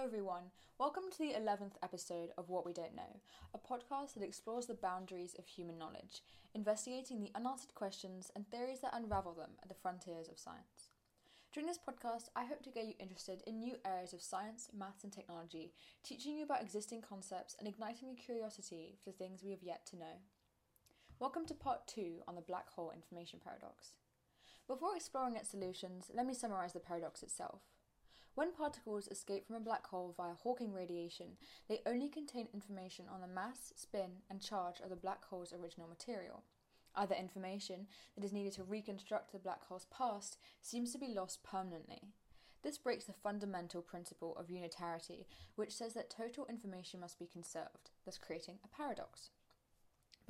Hello, everyone. Welcome to the 11th episode of What We Don't Know, a podcast that explores the boundaries of human knowledge, investigating the unanswered questions and theories that unravel them at the frontiers of science. During this podcast, I hope to get you interested in new areas of science, maths, and technology, teaching you about existing concepts and igniting your curiosity for the things we have yet to know. Welcome to part two on the black hole information paradox. Before exploring its solutions, let me summarize the paradox itself. When particles escape from a black hole via Hawking radiation, they only contain information on the mass, spin, and charge of the black hole's original material. Other information that is needed to reconstruct the black hole's past seems to be lost permanently. This breaks the fundamental principle of unitarity, which says that total information must be conserved, thus creating a paradox.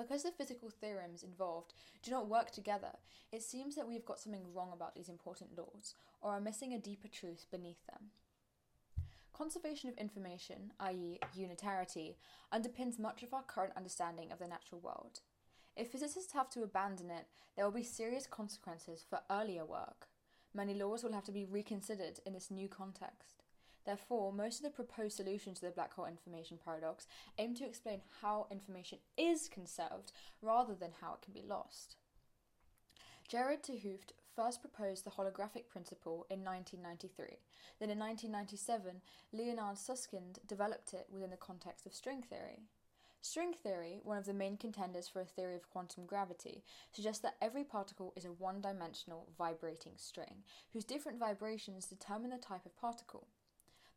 Because the physical theorems involved do not work together, it seems that we have got something wrong about these important laws, or are missing a deeper truth beneath them. Conservation of information, i.e., unitarity, underpins much of our current understanding of the natural world. If physicists have to abandon it, there will be serious consequences for earlier work. Many laws will have to be reconsidered in this new context. Therefore, most of the proposed solutions to the black hole information paradox aim to explain how information is conserved rather than how it can be lost. Gerard 't Hooft first proposed the holographic principle in 1993. Then in 1997, Leonard Susskind developed it within the context of string theory. String theory, one of the main contenders for a theory of quantum gravity, suggests that every particle is a one dimensional vibrating string, whose different vibrations determine the type of particle.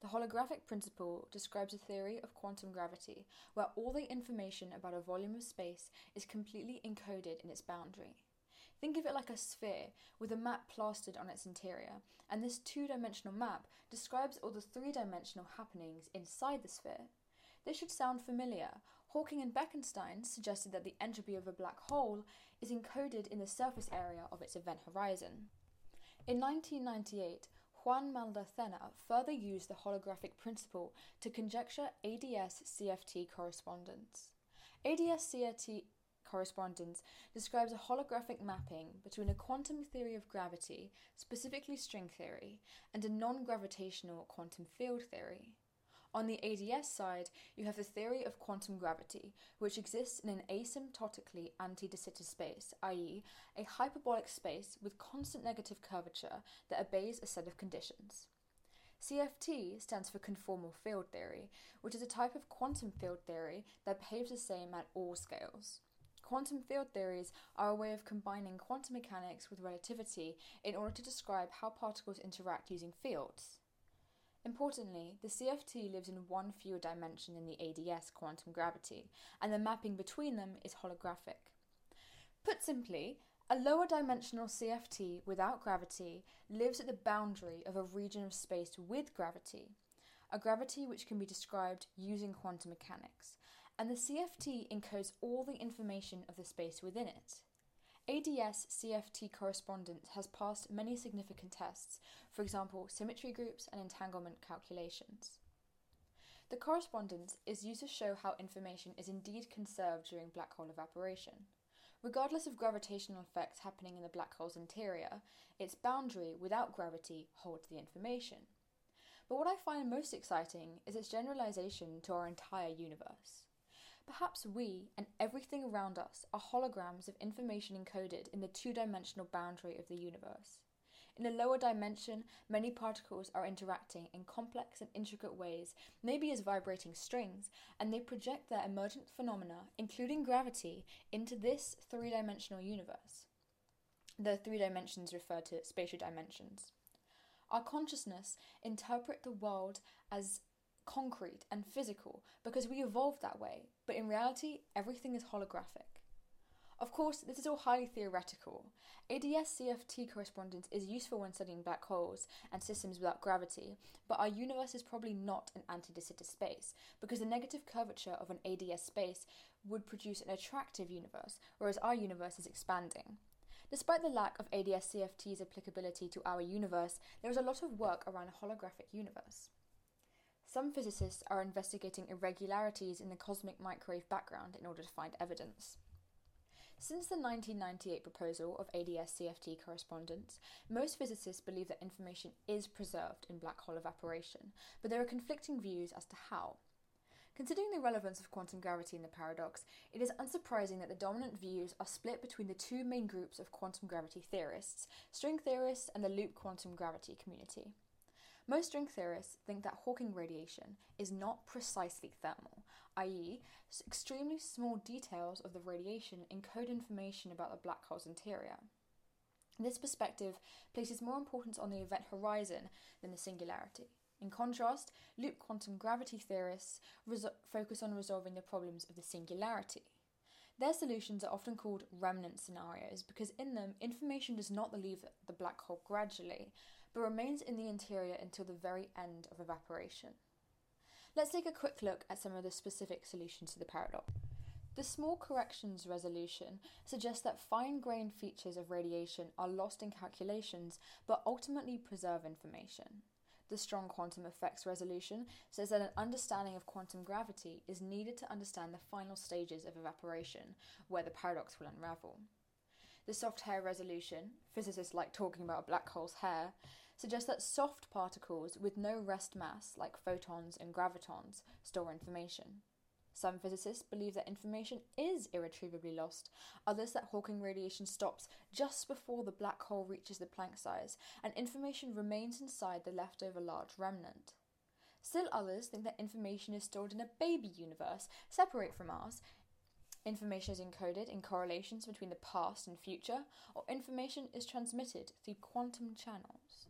The holographic principle describes a theory of quantum gravity where all the information about a volume of space is completely encoded in its boundary. Think of it like a sphere with a map plastered on its interior, and this two dimensional map describes all the three dimensional happenings inside the sphere. This should sound familiar. Hawking and Bekenstein suggested that the entropy of a black hole is encoded in the surface area of its event horizon. In 1998, Juan Maldacena further used the holographic principle to conjecture ADS CFT correspondence. ADS CFT correspondence describes a holographic mapping between a quantum theory of gravity, specifically string theory, and a non gravitational quantum field theory. On the ADS side, you have the theory of quantum gravity, which exists in an asymptotically anti de Sitter space, i.e., a hyperbolic space with constant negative curvature that obeys a set of conditions. CFT stands for conformal field theory, which is a type of quantum field theory that behaves the same at all scales. Quantum field theories are a way of combining quantum mechanics with relativity in order to describe how particles interact using fields. Importantly, the CFT lives in one fewer dimension than the ADS quantum gravity, and the mapping between them is holographic. Put simply, a lower dimensional CFT without gravity lives at the boundary of a region of space with gravity, a gravity which can be described using quantum mechanics, and the CFT encodes all the information of the space within it. ADS CFT correspondence has passed many significant tests, for example, symmetry groups and entanglement calculations. The correspondence is used to show how information is indeed conserved during black hole evaporation. Regardless of gravitational effects happening in the black hole's interior, its boundary without gravity holds the information. But what I find most exciting is its generalization to our entire universe. Perhaps we and everything around us are holograms of information encoded in the two dimensional boundary of the universe. In a lower dimension, many particles are interacting in complex and intricate ways, maybe as vibrating strings, and they project their emergent phenomena, including gravity, into this three dimensional universe. The three dimensions refer to spatial dimensions. Our consciousness interpret the world as concrete and physical because we evolved that way, but in reality, everything is holographic. Of course, this is all highly theoretical. ADS CFT correspondence is useful when studying black holes and systems without gravity, but our universe is probably not an anti de Sitter space, because the negative curvature of an ADS space would produce an attractive universe, whereas our universe is expanding. Despite the lack of ADS CFT's applicability to our universe, there is a lot of work around a holographic universe. Some physicists are investigating irregularities in the cosmic microwave background in order to find evidence. Since the 1998 proposal of ADS CFT correspondence, most physicists believe that information is preserved in black hole evaporation, but there are conflicting views as to how. Considering the relevance of quantum gravity in the paradox, it is unsurprising that the dominant views are split between the two main groups of quantum gravity theorists string theorists and the loop quantum gravity community. Most string theorists think that Hawking radiation is not precisely thermal, i.e., extremely small details of the radiation encode information about the black hole's interior. This perspective places more importance on the event horizon than the singularity. In contrast, loop quantum gravity theorists focus on resolving the problems of the singularity. Their solutions are often called remnant scenarios because in them, information does not leave the black hole gradually, but remains in the interior until the very end of evaporation. Let's take a quick look at some of the specific solutions to the paradox. The small corrections resolution suggests that fine grained features of radiation are lost in calculations but ultimately preserve information. The strong quantum effects resolution says that an understanding of quantum gravity is needed to understand the final stages of evaporation, where the paradox will unravel. The soft hair resolution, physicists like talking about a black hole's hair, suggests that soft particles with no rest mass, like photons and gravitons, store information. Some physicists believe that information is irretrievably lost, others that Hawking radiation stops just before the black hole reaches the Planck size, and information remains inside the leftover large remnant. Still others think that information is stored in a baby universe, separate from ours. Information is encoded in correlations between the past and future, or information is transmitted through quantum channels.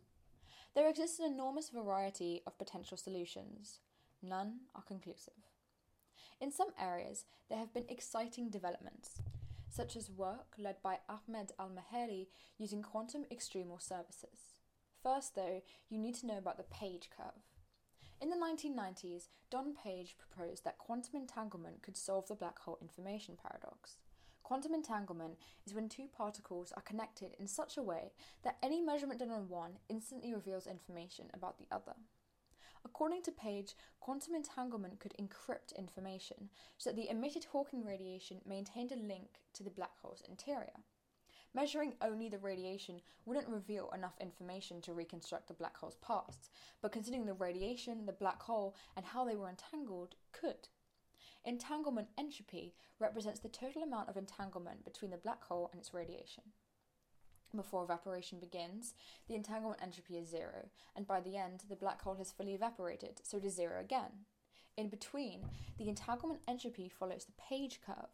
There exists an enormous variety of potential solutions. None are conclusive. In some areas, there have been exciting developments, such as work led by Ahmed Almheiri using quantum extremal surfaces. First, though, you need to know about the Page curve. In the 1990s, Don Page proposed that quantum entanglement could solve the black hole information paradox. Quantum entanglement is when two particles are connected in such a way that any measurement done on one instantly reveals information about the other. According to Page, quantum entanglement could encrypt information so that the emitted Hawking radiation maintained a link to the black hole's interior. Measuring only the radiation wouldn't reveal enough information to reconstruct the black hole's past, but considering the radiation, the black hole, and how they were entangled, could. Entanglement entropy represents the total amount of entanglement between the black hole and its radiation. Before evaporation begins, the entanglement entropy is zero, and by the end, the black hole has fully evaporated, so it is zero again. In between, the entanglement entropy follows the page curve.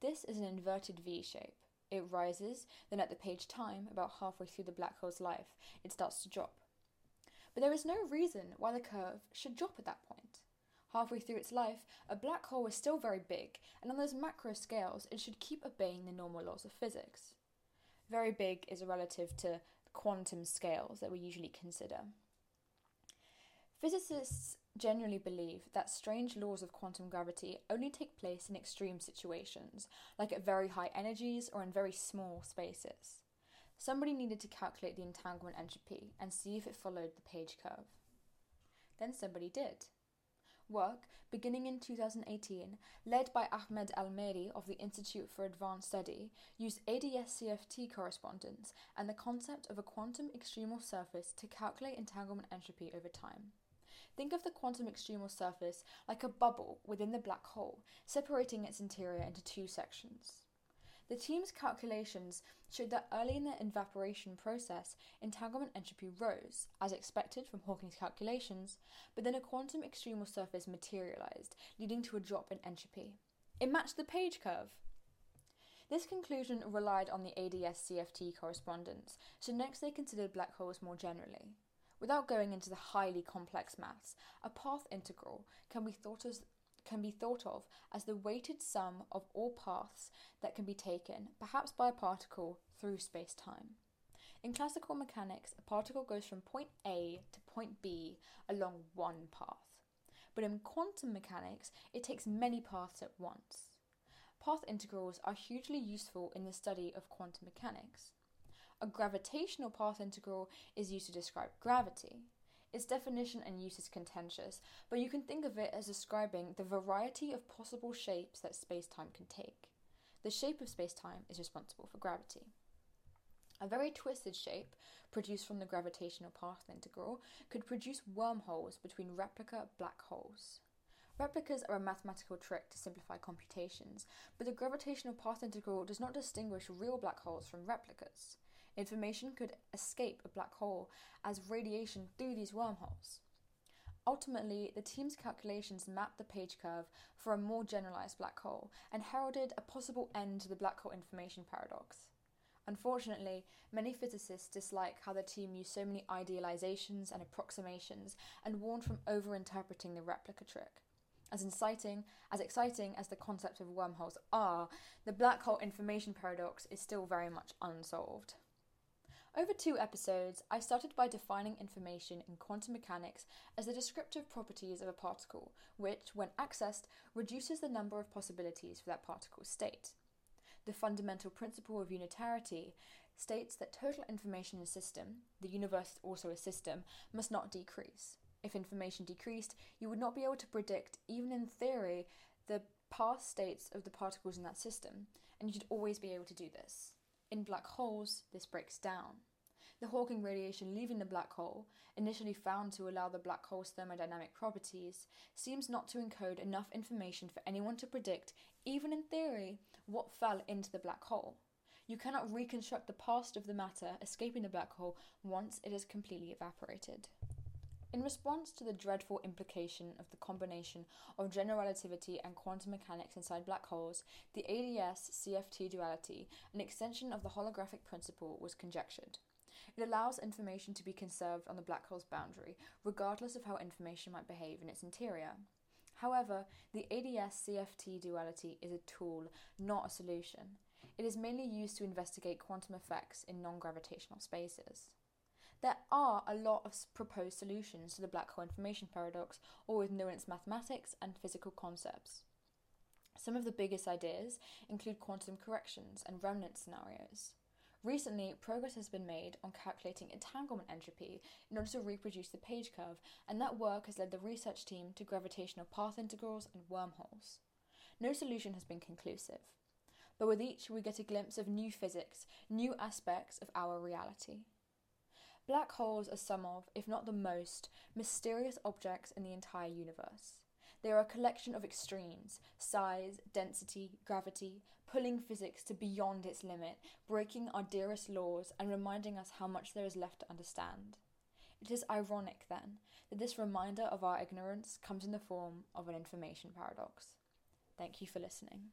This is an inverted V shape. It rises, then at the page time, about halfway through the black hole's life, it starts to drop. But there is no reason why the curve should drop at that point. Halfway through its life, a black hole is still very big, and on those macro scales, it should keep obeying the normal laws of physics. Very big is relative to quantum scales that we usually consider. Physicists generally believe that strange laws of quantum gravity only take place in extreme situations, like at very high energies or in very small spaces. Somebody needed to calculate the entanglement entropy and see if it followed the page curve. Then somebody did. Work, beginning in 2018, led by Ahmed Almheiri of the Institute for Advanced Study, used ADS-CFT correspondence and the concept of a quantum extremal surface to calculate entanglement entropy over time. Think of the quantum extremal surface like a bubble within the black hole, separating its interior into two sections. The team's calculations showed that early in the evaporation process, entanglement entropy rose, as expected from Hawking's calculations, but then a quantum extremal surface materialized, leading to a drop in entropy. It matched the page curve. This conclusion relied on the ADS CFT correspondence, so next they considered black holes more generally. Without going into the highly complex maths, a path integral can be thought as can be thought of as the weighted sum of all paths that can be taken, perhaps by a particle, through space time. In classical mechanics, a particle goes from point A to point B along one path. But in quantum mechanics, it takes many paths at once. Path integrals are hugely useful in the study of quantum mechanics. A gravitational path integral is used to describe gravity. Its definition and use is contentious, but you can think of it as describing the variety of possible shapes that spacetime can take. the shape of space time is responsible for gravity. A very twisted shape, produced from the gravitational path integral, could produce wormholes between replica black holes. Replicas are a mathematical trick to simplify computations, but the gravitational path integral does not distinguish real black holes from replicas. Information could escape a black hole as radiation through these wormholes. Ultimately, the team's calculations mapped the page curve for a more generalized black hole and heralded a possible end to the black hole information paradox. Unfortunately, many physicists dislike how the team used so many idealizations and approximations and warned from overinterpreting the replica trick. As exciting, as exciting as the concept of wormholes are, the black hole information paradox is still very much unsolved. Over two episodes, I started by defining information in quantum mechanics as the descriptive properties of a particle, which, when accessed, reduces the number of possibilities for that particle's state. The fundamental principle of unitarity states that total information in a system, the universe is also a system, must not decrease. If information decreased, you would not be able to predict, even in theory, the past states of the particles in that system, and you should always be able to do this. In black holes, this breaks down. The Hawking radiation leaving the black hole, initially found to allow the black hole's thermodynamic properties, seems not to encode enough information for anyone to predict, even in theory, what fell into the black hole. You cannot reconstruct the past of the matter escaping the black hole once it has completely evaporated. In response to the dreadful implication of the combination of general relativity and quantum mechanics inside black holes, the ADS CFT duality, an extension of the holographic principle, was conjectured. It allows information to be conserved on the black hole's boundary, regardless of how information might behave in its interior. However, the ADS CFT duality is a tool, not a solution. It is mainly used to investigate quantum effects in non gravitational spaces. There are a lot of proposed solutions to the black hole information paradox, all with nuanced mathematics and physical concepts. Some of the biggest ideas include quantum corrections and remnant scenarios. Recently, progress has been made on calculating entanglement entropy in order to reproduce the page curve, and that work has led the research team to gravitational path integrals and wormholes. No solution has been conclusive, but with each we get a glimpse of new physics, new aspects of our reality. Black holes are some of, if not the most, mysterious objects in the entire universe. They are a collection of extremes size, density, gravity, pulling physics to beyond its limit, breaking our dearest laws, and reminding us how much there is left to understand. It is ironic, then, that this reminder of our ignorance comes in the form of an information paradox. Thank you for listening.